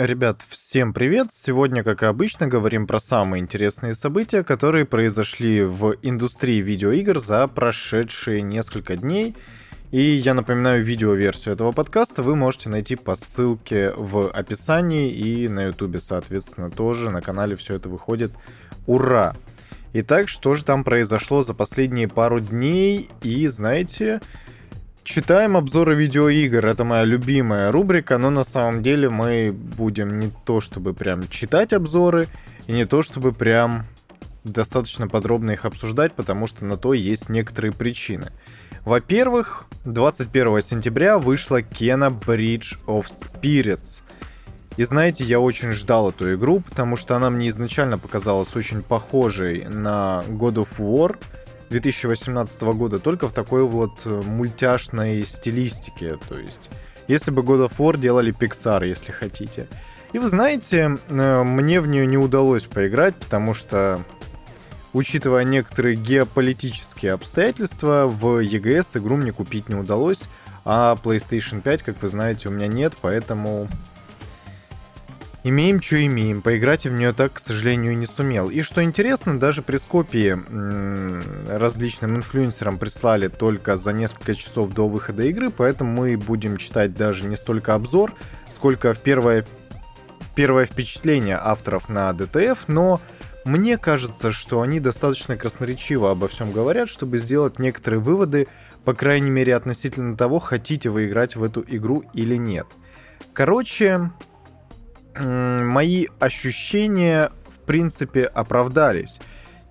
Ребят, всем привет! Сегодня, как и обычно, говорим про самые интересные события, которые произошли в индустрии видеоигр за прошедшие несколько дней. И я напоминаю, видеоверсию этого подкаста вы можете найти по ссылке в описании и на ютубе, соответственно, тоже. На канале все это выходит. Ура! Итак, что же там произошло за последние пару дней? И, знаете, Читаем обзоры видеоигр, это моя любимая рубрика, но на самом деле мы будем не то чтобы прям читать обзоры, и не то чтобы прям достаточно подробно их обсуждать, потому что на то есть некоторые причины. Во-первых, 21 сентября вышла Kena Bridge of Spirits. И знаете, я очень ждал эту игру, потому что она мне изначально показалась очень похожей на God of War — 2018 года, только в такой вот э, мультяшной стилистике. То есть, если бы God of War делали Pixar, если хотите. И вы знаете, э, мне в нее не удалось поиграть, потому что, учитывая некоторые геополитические обстоятельства, в EGS игру мне купить не удалось, а PlayStation 5, как вы знаете, у меня нет, поэтому Имеем, что имеем. Поиграть в нее так, к сожалению, не сумел. И что интересно, даже при скопии различным инфлюенсерам прислали только за несколько часов до выхода игры, поэтому мы будем читать даже не столько обзор, сколько первое, первое впечатление авторов на DTF, но мне кажется, что они достаточно красноречиво обо всем говорят, чтобы сделать некоторые выводы, по крайней мере, относительно того, хотите вы играть в эту игру или нет. Короче, мои ощущения, в принципе, оправдались.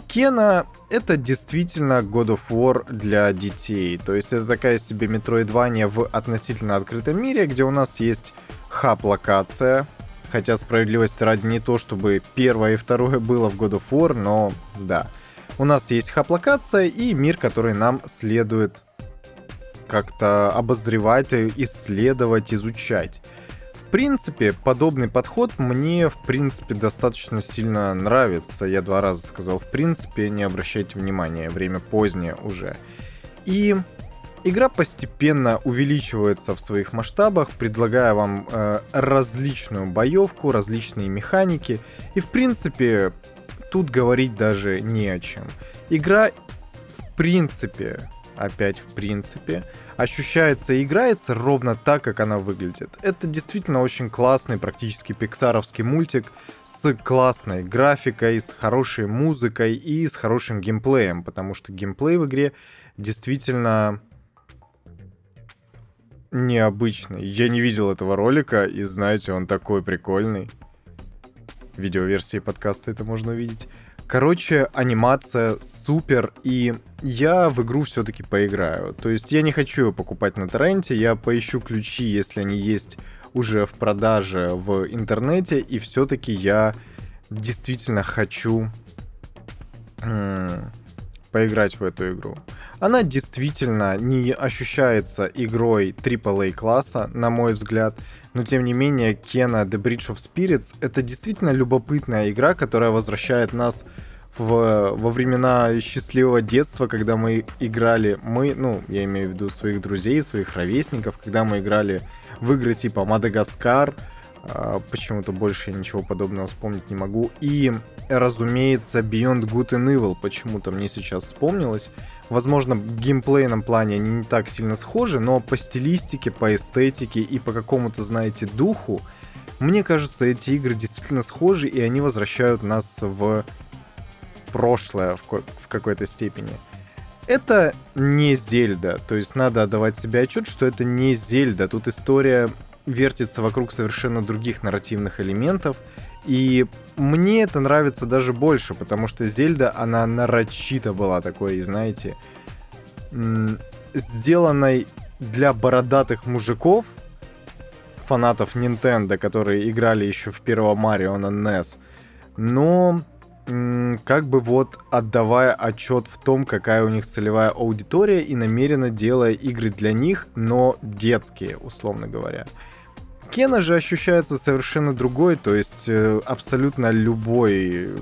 Кена — это действительно God of War для детей. То есть это такая себе метроидвания в относительно открытом мире, где у нас есть хаб-локация. Хотя справедливости ради не то, чтобы первое и второе было в God of War, но да. У нас есть хаб-локация и мир, который нам следует как-то обозревать, исследовать, изучать принципе, подобный подход мне, в принципе, достаточно сильно нравится. Я два раза сказал, в принципе, не обращайте внимания, время позднее уже. И игра постепенно увеличивается в своих масштабах, предлагая вам э, различную боевку, различные механики. И, в принципе, тут говорить даже не о чем. Игра, в принципе, опять в принципе, ощущается и играется ровно так, как она выглядит. Это действительно очень классный, практически пиксаровский мультик с классной графикой, с хорошей музыкой и с хорошим геймплеем, потому что геймплей в игре действительно необычный. Я не видел этого ролика, и знаете, он такой прикольный. В видеоверсии подкаста это можно увидеть. Короче, анимация супер, и я в игру все-таки поиграю. То есть я не хочу ее покупать на торренте, я поищу ключи, если они есть уже в продаже в интернете, и все-таки я действительно хочу поиграть в эту игру. Она действительно не ощущается игрой AAA класса, на мой взгляд, но тем не менее Кена The Bridge of Spirits это действительно любопытная игра, которая возвращает нас в, во времена счастливого детства, когда мы играли, мы, ну, я имею в виду своих друзей, своих ровесников, когда мы играли в игры типа Мадагаскар, а, почему-то больше я ничего подобного вспомнить не могу. И, разумеется, Beyond Good and Evil почему-то мне сейчас вспомнилось. Возможно, в геймплейном плане они не так сильно схожи, но по стилистике, по эстетике и по какому-то, знаете, духу, мне кажется, эти игры действительно схожи, и они возвращают нас в прошлое в, в какой-то степени. Это не Зельда, то есть надо отдавать себе отчет, что это не Зельда. Тут история вертится вокруг совершенно других нарративных элементов. И мне это нравится даже больше, потому что Зельда, она нарочито была такой, знаете, сделанной для бородатых мужиков, фанатов Nintendo, которые играли еще в первого Марио на NES. Но как бы вот отдавая отчет в том, какая у них целевая аудитория и намеренно делая игры для них, но детские, условно говоря. Кена же ощущается совершенно другой, то есть э, абсолютно любой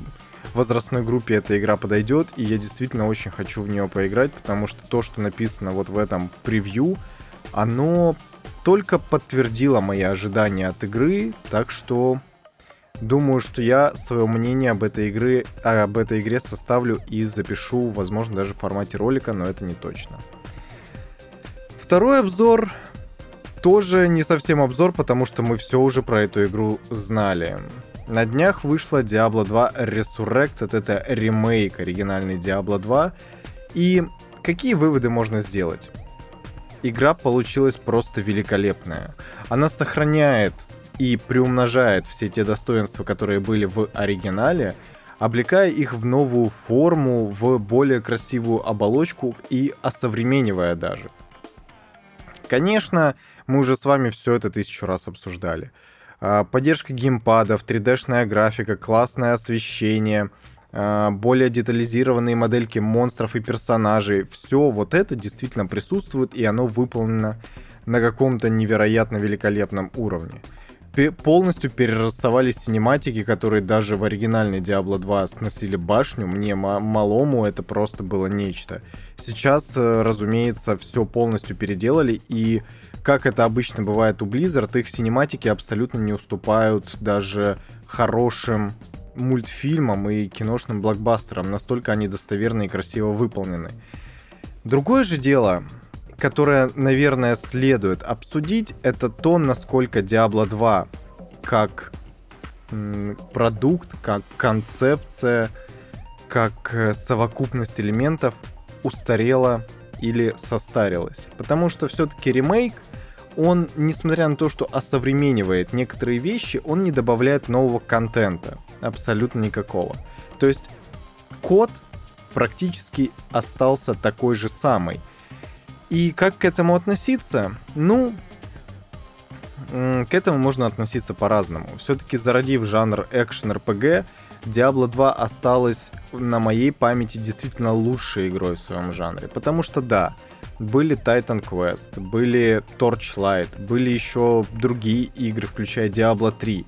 возрастной группе эта игра подойдет, и я действительно очень хочу в нее поиграть, потому что то, что написано вот в этом превью, оно только подтвердила мои ожидания от игры, так что думаю, что я свое мнение об этой, игре, об этой игре составлю и запишу, возможно, даже в формате ролика, но это не точно. Второй обзор тоже не совсем обзор, потому что мы все уже про эту игру знали. На днях вышла Diablo 2 Resurrected, это ремейк оригинальной Diablo 2. И какие выводы можно сделать? игра получилась просто великолепная. Она сохраняет и приумножает все те достоинства, которые были в оригинале, облекая их в новую форму, в более красивую оболочку и осовременивая даже. Конечно, мы уже с вами все это тысячу раз обсуждали. А, поддержка геймпадов, 3D-шная графика, классное освещение — а, более детализированные модельки монстров и персонажей. Все вот это действительно присутствует, и оно выполнено на каком-то невероятно великолепном уровне. Полностью перерисовали синематики, которые даже в оригинальной Diablo 2 сносили башню. Мне малому это просто было нечто. Сейчас, э, разумеется, все полностью переделали, и как это обычно бывает у Blizzard, их синематики абсолютно не уступают даже хорошим мультфильмам и киношным блокбастерам, настолько они достоверны и красиво выполнены. Другое же дело, которое, наверное, следует обсудить, это то, насколько Diablo 2 как продукт, как концепция, как э, совокупность элементов устарела или состарилась. Потому что все-таки ремейк, он, несмотря на то, что осовременивает некоторые вещи, он не добавляет нового контента абсолютно никакого. То есть код практически остался такой же самый. И как к этому относиться? Ну, к этому можно относиться по-разному. Все-таки зародив жанр экшен-РПГ, Diablo 2 осталась на моей памяти действительно лучшей игрой в своем жанре. Потому что да, были Titan Quest, были Torchlight, были еще другие игры, включая Diablo 3.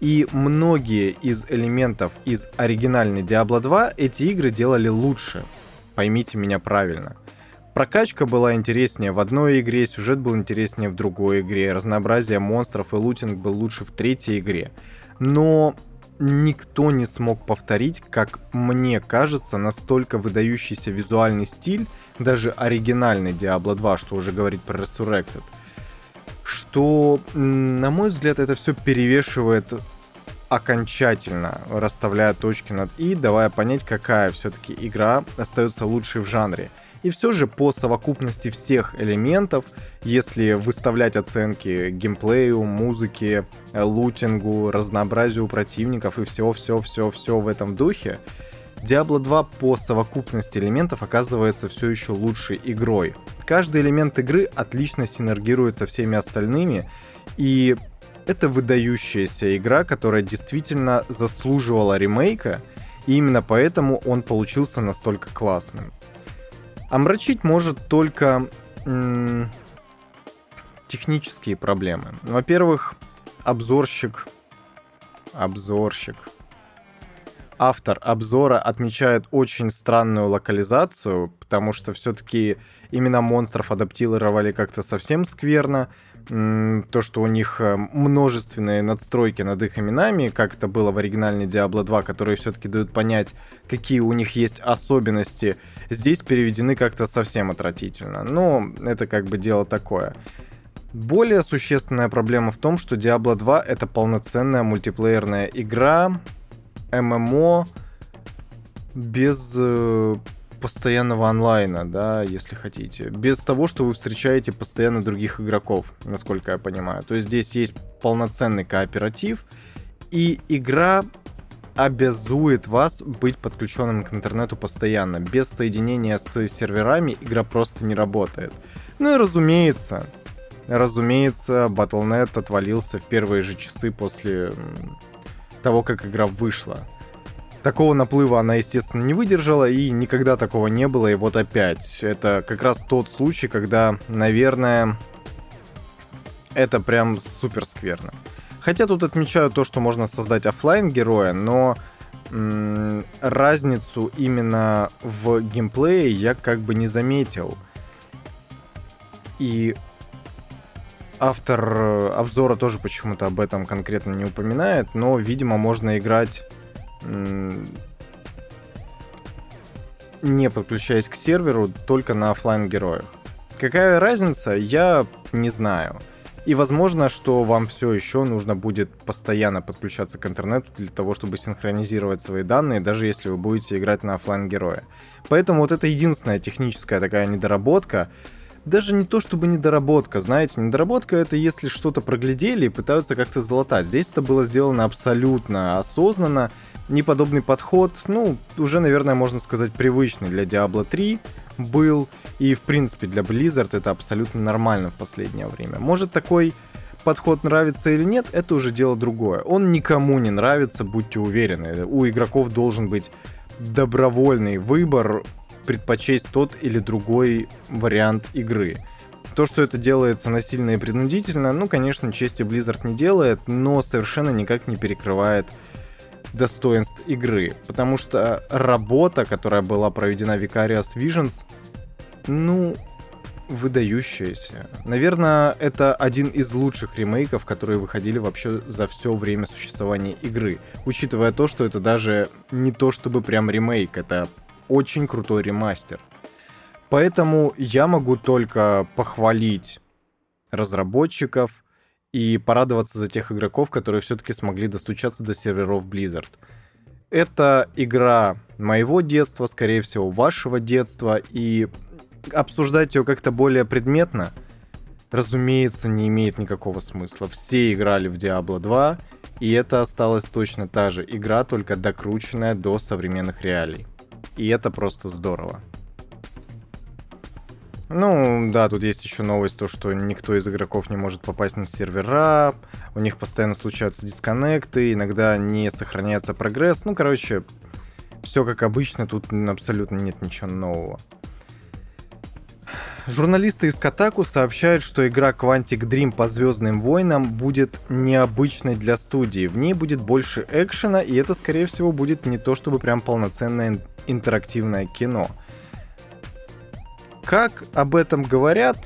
И многие из элементов из оригинальной Diablo 2 эти игры делали лучше. Поймите меня правильно. Прокачка была интереснее в одной игре, сюжет был интереснее в другой игре, разнообразие монстров и лутинг был лучше в третьей игре. Но никто не смог повторить, как мне кажется, настолько выдающийся визуальный стиль, даже оригинальный Diablo 2, что уже говорить про Resurrected — что, на мой взгляд, это все перевешивает окончательно, расставляя точки над «и», давая понять, какая все-таки игра остается лучшей в жанре. И все же по совокупности всех элементов, если выставлять оценки геймплею, музыке, лутингу, разнообразию противников и всего-все-все-все в этом духе, Diablo 2 по совокупности элементов оказывается все еще лучшей игрой. Каждый элемент игры отлично синергирует со всеми остальными, и это выдающаяся игра, которая действительно заслуживала ремейка, и именно поэтому он получился настолько классным. Омрачить может только технические проблемы. Во-первых, обзорщик, обзорщик, автор обзора отмечает очень странную локализацию, потому что все-таки имена монстров адаптировали как-то совсем скверно. То, что у них э, множественные надстройки над их именами, как это было в оригинальной Diablo 2, которые все-таки дают понять, какие у них есть особенности, здесь переведены как-то совсем отвратительно. Но это как бы дело такое. Более существенная проблема в том, что Diablo 2 это полноценная мультиплеерная игра, ММО без э, постоянного онлайна, да, если хотите. Без того, что вы встречаете постоянно других игроков, насколько я понимаю. То есть здесь есть полноценный кооператив, и игра обязует вас быть подключенным к интернету постоянно. Без соединения с серверами игра просто не работает. Ну и разумеется, разумеется, Battle.net отвалился в первые же часы после того, как игра вышла. Такого наплыва она, естественно, не выдержала, и никогда такого не было, и вот опять. Это как раз тот случай, когда, наверное, это прям супер скверно. Хотя тут отмечаю то, что можно создать офлайн героя, но м- разницу именно в геймплее я как бы не заметил. И автор э, обзора тоже почему-то об этом конкретно не упоминает, но, видимо, можно играть не подключаясь к серверу, только на офлайн героях. Какая разница, я не знаю. И возможно, что вам все еще нужно будет постоянно подключаться к интернету для того, чтобы синхронизировать свои данные, даже если вы будете играть на офлайн героя. Поэтому вот это единственная техническая такая недоработка. Даже не то чтобы недоработка, знаете, недоработка это если что-то проглядели и пытаются как-то залатать. Здесь это было сделано абсолютно осознанно, неподобный подход, ну, уже, наверное, можно сказать, привычный для Diablo 3 был, и, в принципе, для Blizzard это абсолютно нормально в последнее время. Может, такой подход нравится или нет, это уже дело другое. Он никому не нравится, будьте уверены. У игроков должен быть добровольный выбор предпочесть тот или другой вариант игры. То, что это делается насильно и принудительно, ну, конечно, чести Blizzard не делает, но совершенно никак не перекрывает достоинств игры, потому что работа, которая была проведена Vicarious Visions, ну, выдающаяся. Наверное, это один из лучших ремейков, которые выходили вообще за все время существования игры. Учитывая то, что это даже не то чтобы прям ремейк, это очень крутой ремастер. Поэтому я могу только похвалить разработчиков, и порадоваться за тех игроков, которые все-таки смогли достучаться до серверов Blizzard. Это игра моего детства, скорее всего, вашего детства, и обсуждать ее как-то более предметно, разумеется, не имеет никакого смысла. Все играли в Diablo 2, и это осталась точно та же игра, только докрученная до современных реалий. И это просто здорово. Ну, да, тут есть еще новость, то, что никто из игроков не может попасть на сервера, у них постоянно случаются дисконнекты, иногда не сохраняется прогресс. Ну, короче, все как обычно, тут абсолютно нет ничего нового. Журналисты из Катаку сообщают, что игра Quantic Dream по Звездным войнам будет необычной для студии. В ней будет больше экшена, и это, скорее всего, будет не то чтобы прям полноценное интерактивное кино. Как об этом говорят,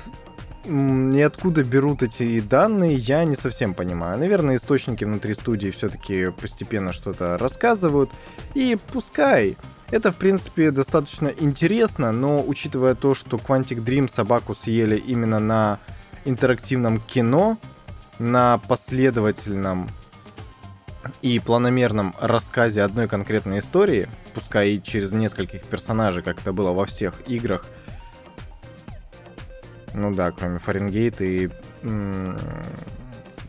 и откуда берут эти данные, я не совсем понимаю. Наверное, источники внутри студии все-таки постепенно что-то рассказывают. И пускай. Это, в принципе, достаточно интересно, но учитывая то, что Quantic Dream собаку съели именно на интерактивном кино, на последовательном и планомерном рассказе одной конкретной истории, пускай и через нескольких персонажей, как это было во всех играх, ну да, кроме Фаренгейт и...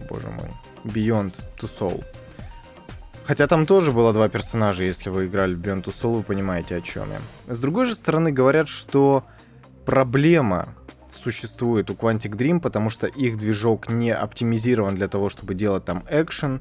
Боже мой. Beyond to Soul. Хотя там тоже было два персонажа, если вы играли в Beyond Soul, вы понимаете, о чем я. С другой же стороны, говорят, что проблема существует у Quantic Dream, потому что их движок не оптимизирован для того, чтобы делать там экшен.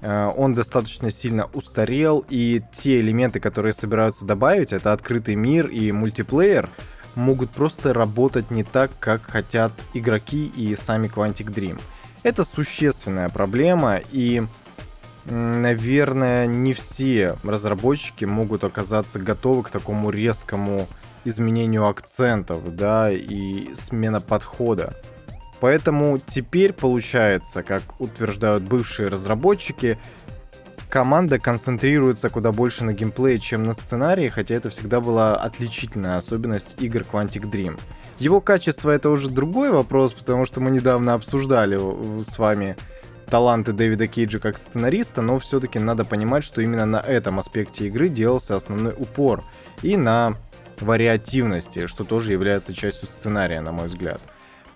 Э, он достаточно сильно устарел, и те элементы, которые собираются добавить, это открытый мир и мультиплеер, могут просто работать не так, как хотят игроки и сами Quantic Dream. Это существенная проблема, и, наверное, не все разработчики могут оказаться готовы к такому резкому изменению акцентов, да, и смена подхода. Поэтому теперь получается, как утверждают бывшие разработчики, команда концентрируется куда больше на геймплее, чем на сценарии, хотя это всегда была отличительная особенность игр Quantic Dream. Его качество это уже другой вопрос, потому что мы недавно обсуждали с вами таланты Дэвида Кейджа как сценариста, но все-таки надо понимать, что именно на этом аспекте игры делался основной упор и на вариативности, что тоже является частью сценария, на мой взгляд.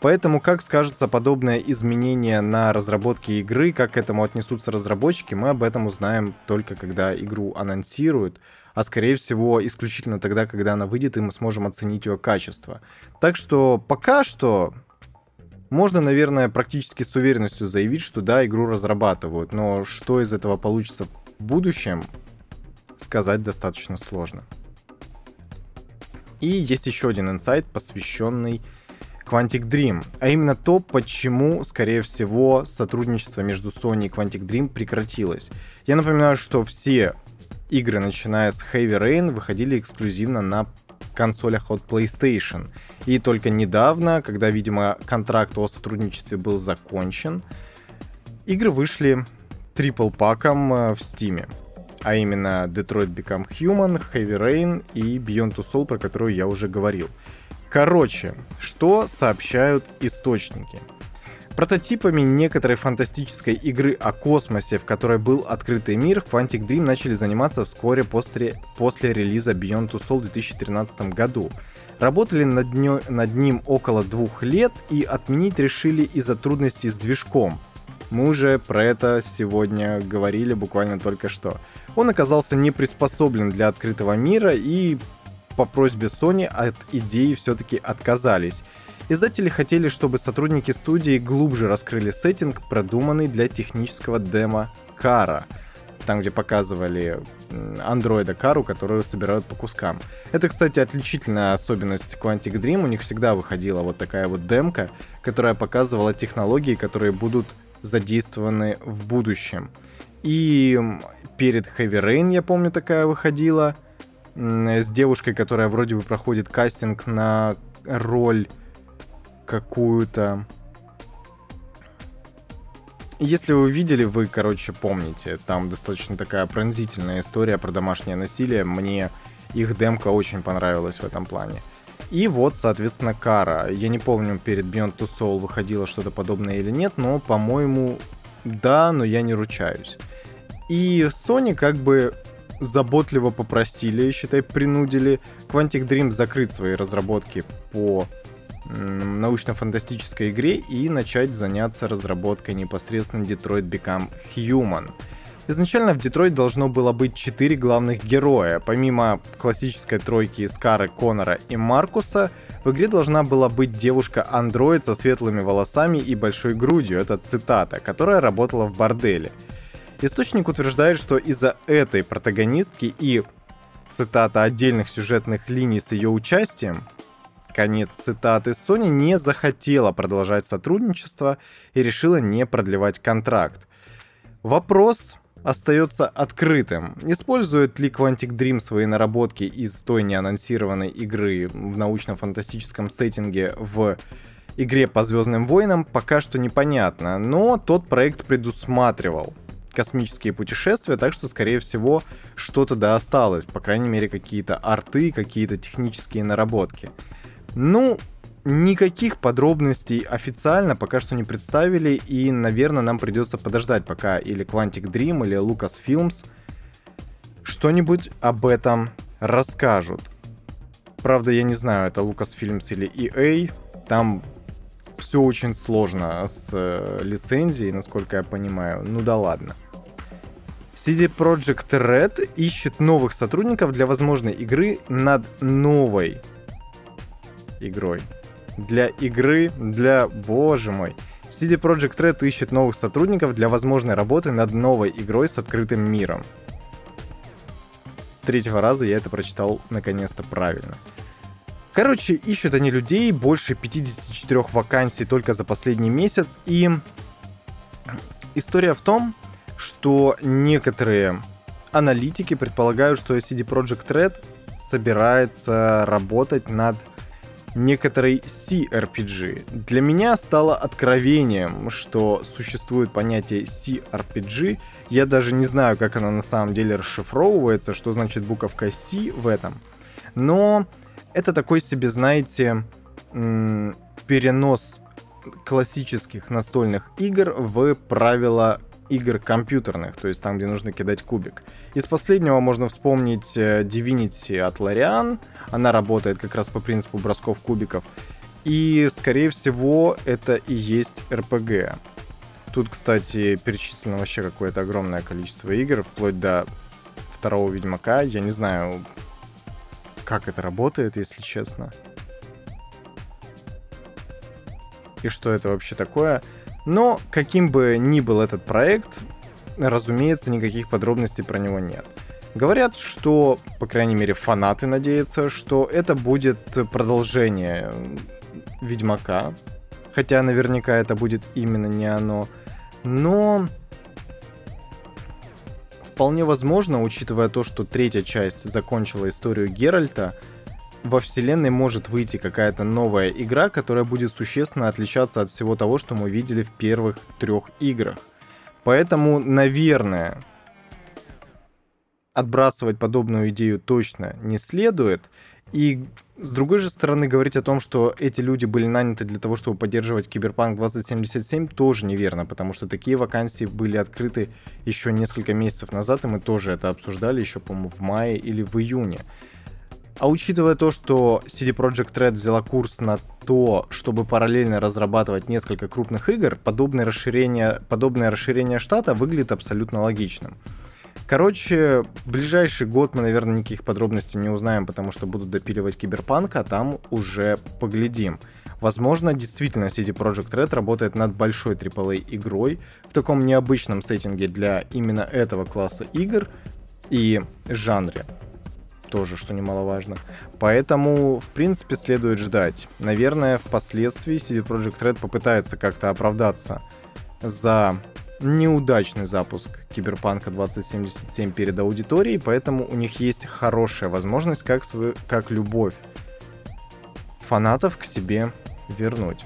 Поэтому как скажется подобное изменение на разработке игры, как к этому отнесутся разработчики, мы об этом узнаем только когда игру анонсируют, а скорее всего исключительно тогда, когда она выйдет, и мы сможем оценить ее качество. Так что пока что можно, наверное, практически с уверенностью заявить, что да, игру разрабатывают, но что из этого получится в будущем, сказать достаточно сложно. И есть еще один инсайт, посвященный Quantic Dream, а именно то, почему, скорее всего, сотрудничество между Sony и Quantic Dream прекратилось. Я напоминаю, что все игры, начиная с Heavy Rain, выходили эксклюзивно на консолях от PlayStation. И только недавно, когда, видимо, контракт о сотрудничестве был закончен, игры вышли трипл-паком э, в Steam. А именно Detroit Become Human, Heavy Rain и Beyond Two Soul, про которую я уже говорил. Короче, что сообщают источники? Прототипами некоторой фантастической игры о космосе, в которой был открытый мир, Quantic Dream начали заниматься вскоре после, после релиза Beyond Two Soul в 2013 году. Работали над, нё, над ним около двух лет и отменить решили из-за трудностей с движком. Мы уже про это сегодня говорили буквально только что. Он оказался не приспособлен для открытого мира и по просьбе Sony от идеи все-таки отказались. Издатели хотели, чтобы сотрудники студии глубже раскрыли сеттинг, продуманный для технического демо Кара, там, где показывали андроида Кару, которую собирают по кускам. Это, кстати, отличительная особенность Quantic Dream. У них всегда выходила вот такая вот демка, которая показывала технологии, которые будут задействованы в будущем. И перед Heavy Rain, я помню, такая выходила с девушкой, которая вроде бы проходит кастинг на роль какую-то. Если вы видели, вы, короче, помните, там достаточно такая пронзительная история про домашнее насилие. Мне их демка очень понравилась в этом плане. И вот, соответственно, Кара. Я не помню, перед Beyond Two Soul выходило что-то подобное или нет, но, по-моему, да, но я не ручаюсь. И Sony как бы заботливо попросили, считай, принудили Quantic Dream закрыть свои разработки по научно-фантастической игре и начать заняться разработкой непосредственно Detroit Become Human. Изначально в Детройт должно было быть четыре главных героя. Помимо классической тройки Скары, Конора и Маркуса, в игре должна была быть девушка-андроид со светлыми волосами и большой грудью, это цитата, которая работала в борделе. Источник утверждает, что из-за этой протагонистки и, цитата, отдельных сюжетных линий с ее участием, Конец цитаты. Sony не захотела продолжать сотрудничество и решила не продлевать контракт. Вопрос остается открытым. Использует ли Quantic Dream свои наработки из той неанонсированной игры в научно-фантастическом сеттинге в игре по Звездным войнам, пока что непонятно, но тот проект предусматривал космические путешествия, так что, скорее всего, что-то да осталось, по крайней мере, какие-то арты, какие-то технические наработки. Ну, никаких подробностей официально пока что не представили, и, наверное, нам придется подождать, пока или Quantic Dream, или Lucasfilms что-нибудь об этом расскажут. Правда, я не знаю, это Lucasfilms или EA. Там все очень сложно с э, лицензией, насколько я понимаю. Ну да ладно. CD Projekt Red ищет новых сотрудников для возможной игры над новой игрой. Для игры, для... Боже мой. CD Projekt Red ищет новых сотрудников для возможной работы над новой игрой с открытым миром. С третьего раза я это прочитал наконец-то правильно. Короче, ищут они людей, больше 54 вакансий только за последний месяц, и история в том, что некоторые аналитики предполагают, что CD Projekt Red собирается работать над некоторой CRPG. Для меня стало откровением, что существует понятие CRPG. Я даже не знаю, как оно на самом деле расшифровывается, что значит буковка C в этом. Но это такой себе, знаете, перенос классических настольных игр в правила игр компьютерных, то есть там, где нужно кидать кубик. Из последнего можно вспомнить э, Divinity от Larian. Она работает как раз по принципу бросков кубиков. И, скорее всего, это и есть RPG. Тут, кстати, перечислено вообще какое-то огромное количество игр, вплоть до второго Ведьмака. Я не знаю, как это работает, если честно. И что это вообще такое. Но, каким бы ни был этот проект, разумеется, никаких подробностей про него нет. Говорят, что, по крайней мере, фанаты надеются, что это будет продолжение Ведьмака. Хотя наверняка это будет именно не оно. Но вполне возможно, учитывая то, что третья часть закончила историю Геральта, во вселенной может выйти какая-то новая игра, которая будет существенно отличаться от всего того, что мы видели в первых трех играх. Поэтому, наверное, отбрасывать подобную идею точно не следует. И с другой же стороны, говорить о том, что эти люди были наняты для того, чтобы поддерживать Киберпанк 2077, тоже неверно, потому что такие вакансии были открыты еще несколько месяцев назад, и мы тоже это обсуждали еще, по-моему, в мае или в июне. А учитывая то, что CD Projekt Red взяла курс на то, чтобы параллельно разрабатывать несколько крупных игр, подобное расширение, подобное расширение штата выглядит абсолютно логичным. Короче, ближайший год мы, наверное, никаких подробностей не узнаем, потому что будут допиливать Киберпанк, а там уже поглядим. Возможно, действительно CD Projekt Red работает над большой AAA игрой в таком необычном сеттинге для именно этого класса игр и жанре. Тоже, что немаловажно. Поэтому, в принципе, следует ждать. Наверное, впоследствии CD Projekt Red попытается как-то оправдаться за неудачный запуск Киберпанка 2077 перед аудиторией, поэтому у них есть хорошая возможность, как, свою, как любовь фанатов к себе вернуть.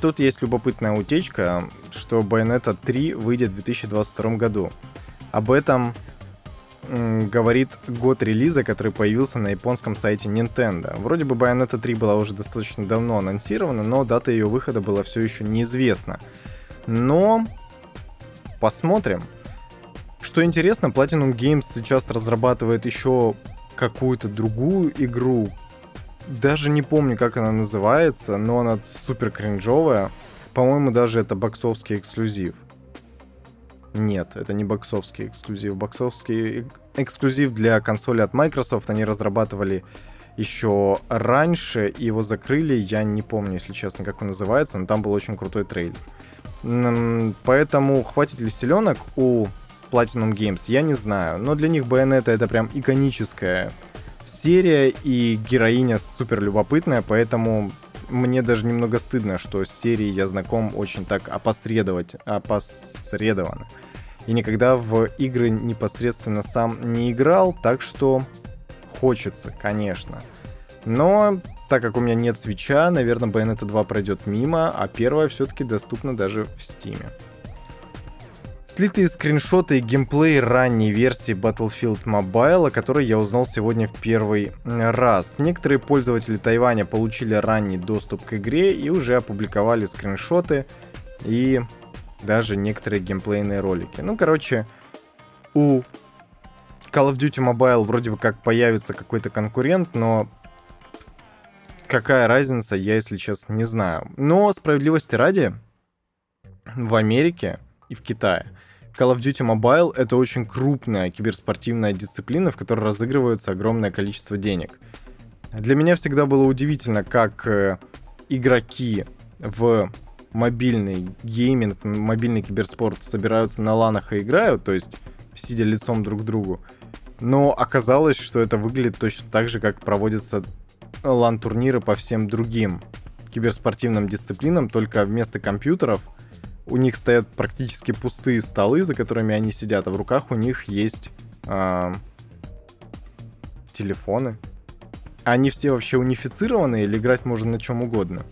Тут есть любопытная утечка, что Bayonetta 3 выйдет в 2022 году. Об этом говорит год релиза, который появился на японском сайте Nintendo. Вроде бы Bayonetta 3 была уже достаточно давно анонсирована, но дата ее выхода была все еще неизвестна. Но посмотрим. Что интересно, Platinum Games сейчас разрабатывает еще какую-то другую игру. Даже не помню, как она называется, но она супер кринжовая. По-моему, даже это боксовский эксклюзив. Нет, это не боксовский эксклюзив. Боксовский эксклюзив для консоли от Microsoft они разрабатывали еще раньше, его закрыли, я не помню, если честно, как он называется, но там был очень крутой трейлер. Поэтому хватит ли селенок у Platinum Games, я не знаю. Но для них Bayonetta это прям иконическая серия, и героиня супер любопытная, поэтому мне даже немного стыдно, что с серией я знаком очень так опосредовать, опосредованно. И никогда в игры непосредственно сам не играл, так что хочется, конечно. Но так как у меня нет свеча, наверное, Bayonetta 2 пройдет мимо, а первая все-таки доступна даже в Steam. Слитые скриншоты и геймплей ранней версии Battlefield Mobile, о которой я узнал сегодня в первый раз. Некоторые пользователи Тайваня получили ранний доступ к игре и уже опубликовали скриншоты и даже некоторые геймплейные ролики. Ну, короче, у Call of Duty Mobile вроде бы как появится какой-то конкурент, но какая разница, я, если честно, не знаю. Но справедливости ради, в Америке и в Китае Call of Duty Mobile — это очень крупная киберспортивная дисциплина, в которой разыгрывается огромное количество денег. Для меня всегда было удивительно, как э, игроки в мобильный гейминг, мобильный киберспорт собираются на ланах и играют, то есть сидя лицом друг к другу. Но оказалось, что это выглядит точно так же, как проводится лан-турниры по всем другим киберспортивным дисциплинам, только вместо компьютеров у них стоят практически пустые столы, за которыми они сидят, а в руках у них есть э, телефоны. Они все вообще унифицированы или играть можно на чем угодно?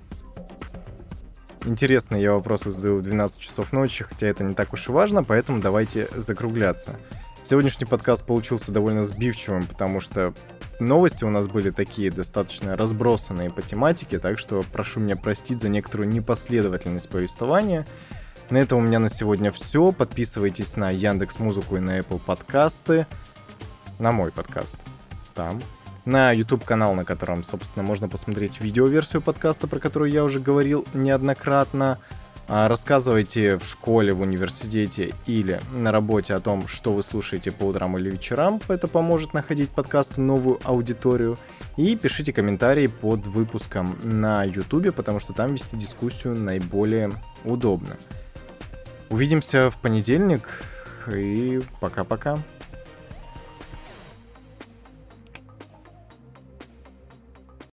Интересные я вопросы задаю в 12 часов ночи, хотя это не так уж и важно, поэтому давайте закругляться. Сегодняшний подкаст получился довольно сбивчивым, потому что новости у нас были такие достаточно разбросанные по тематике, так что прошу меня простить за некоторую непоследовательность повествования. На этом у меня на сегодня все. Подписывайтесь на Яндекс Музыку и на Apple подкасты. На мой подкаст. Там. На YouTube канал, на котором, собственно, можно посмотреть видеоверсию подкаста, про которую я уже говорил неоднократно. А, рассказывайте в школе, в университете или на работе о том, что вы слушаете по утрам или вечерам. Это поможет находить подкасту новую аудиторию. И пишите комментарии под выпуском на YouTube, потому что там вести дискуссию наиболее удобно. Увидимся в понедельник и пока-пока.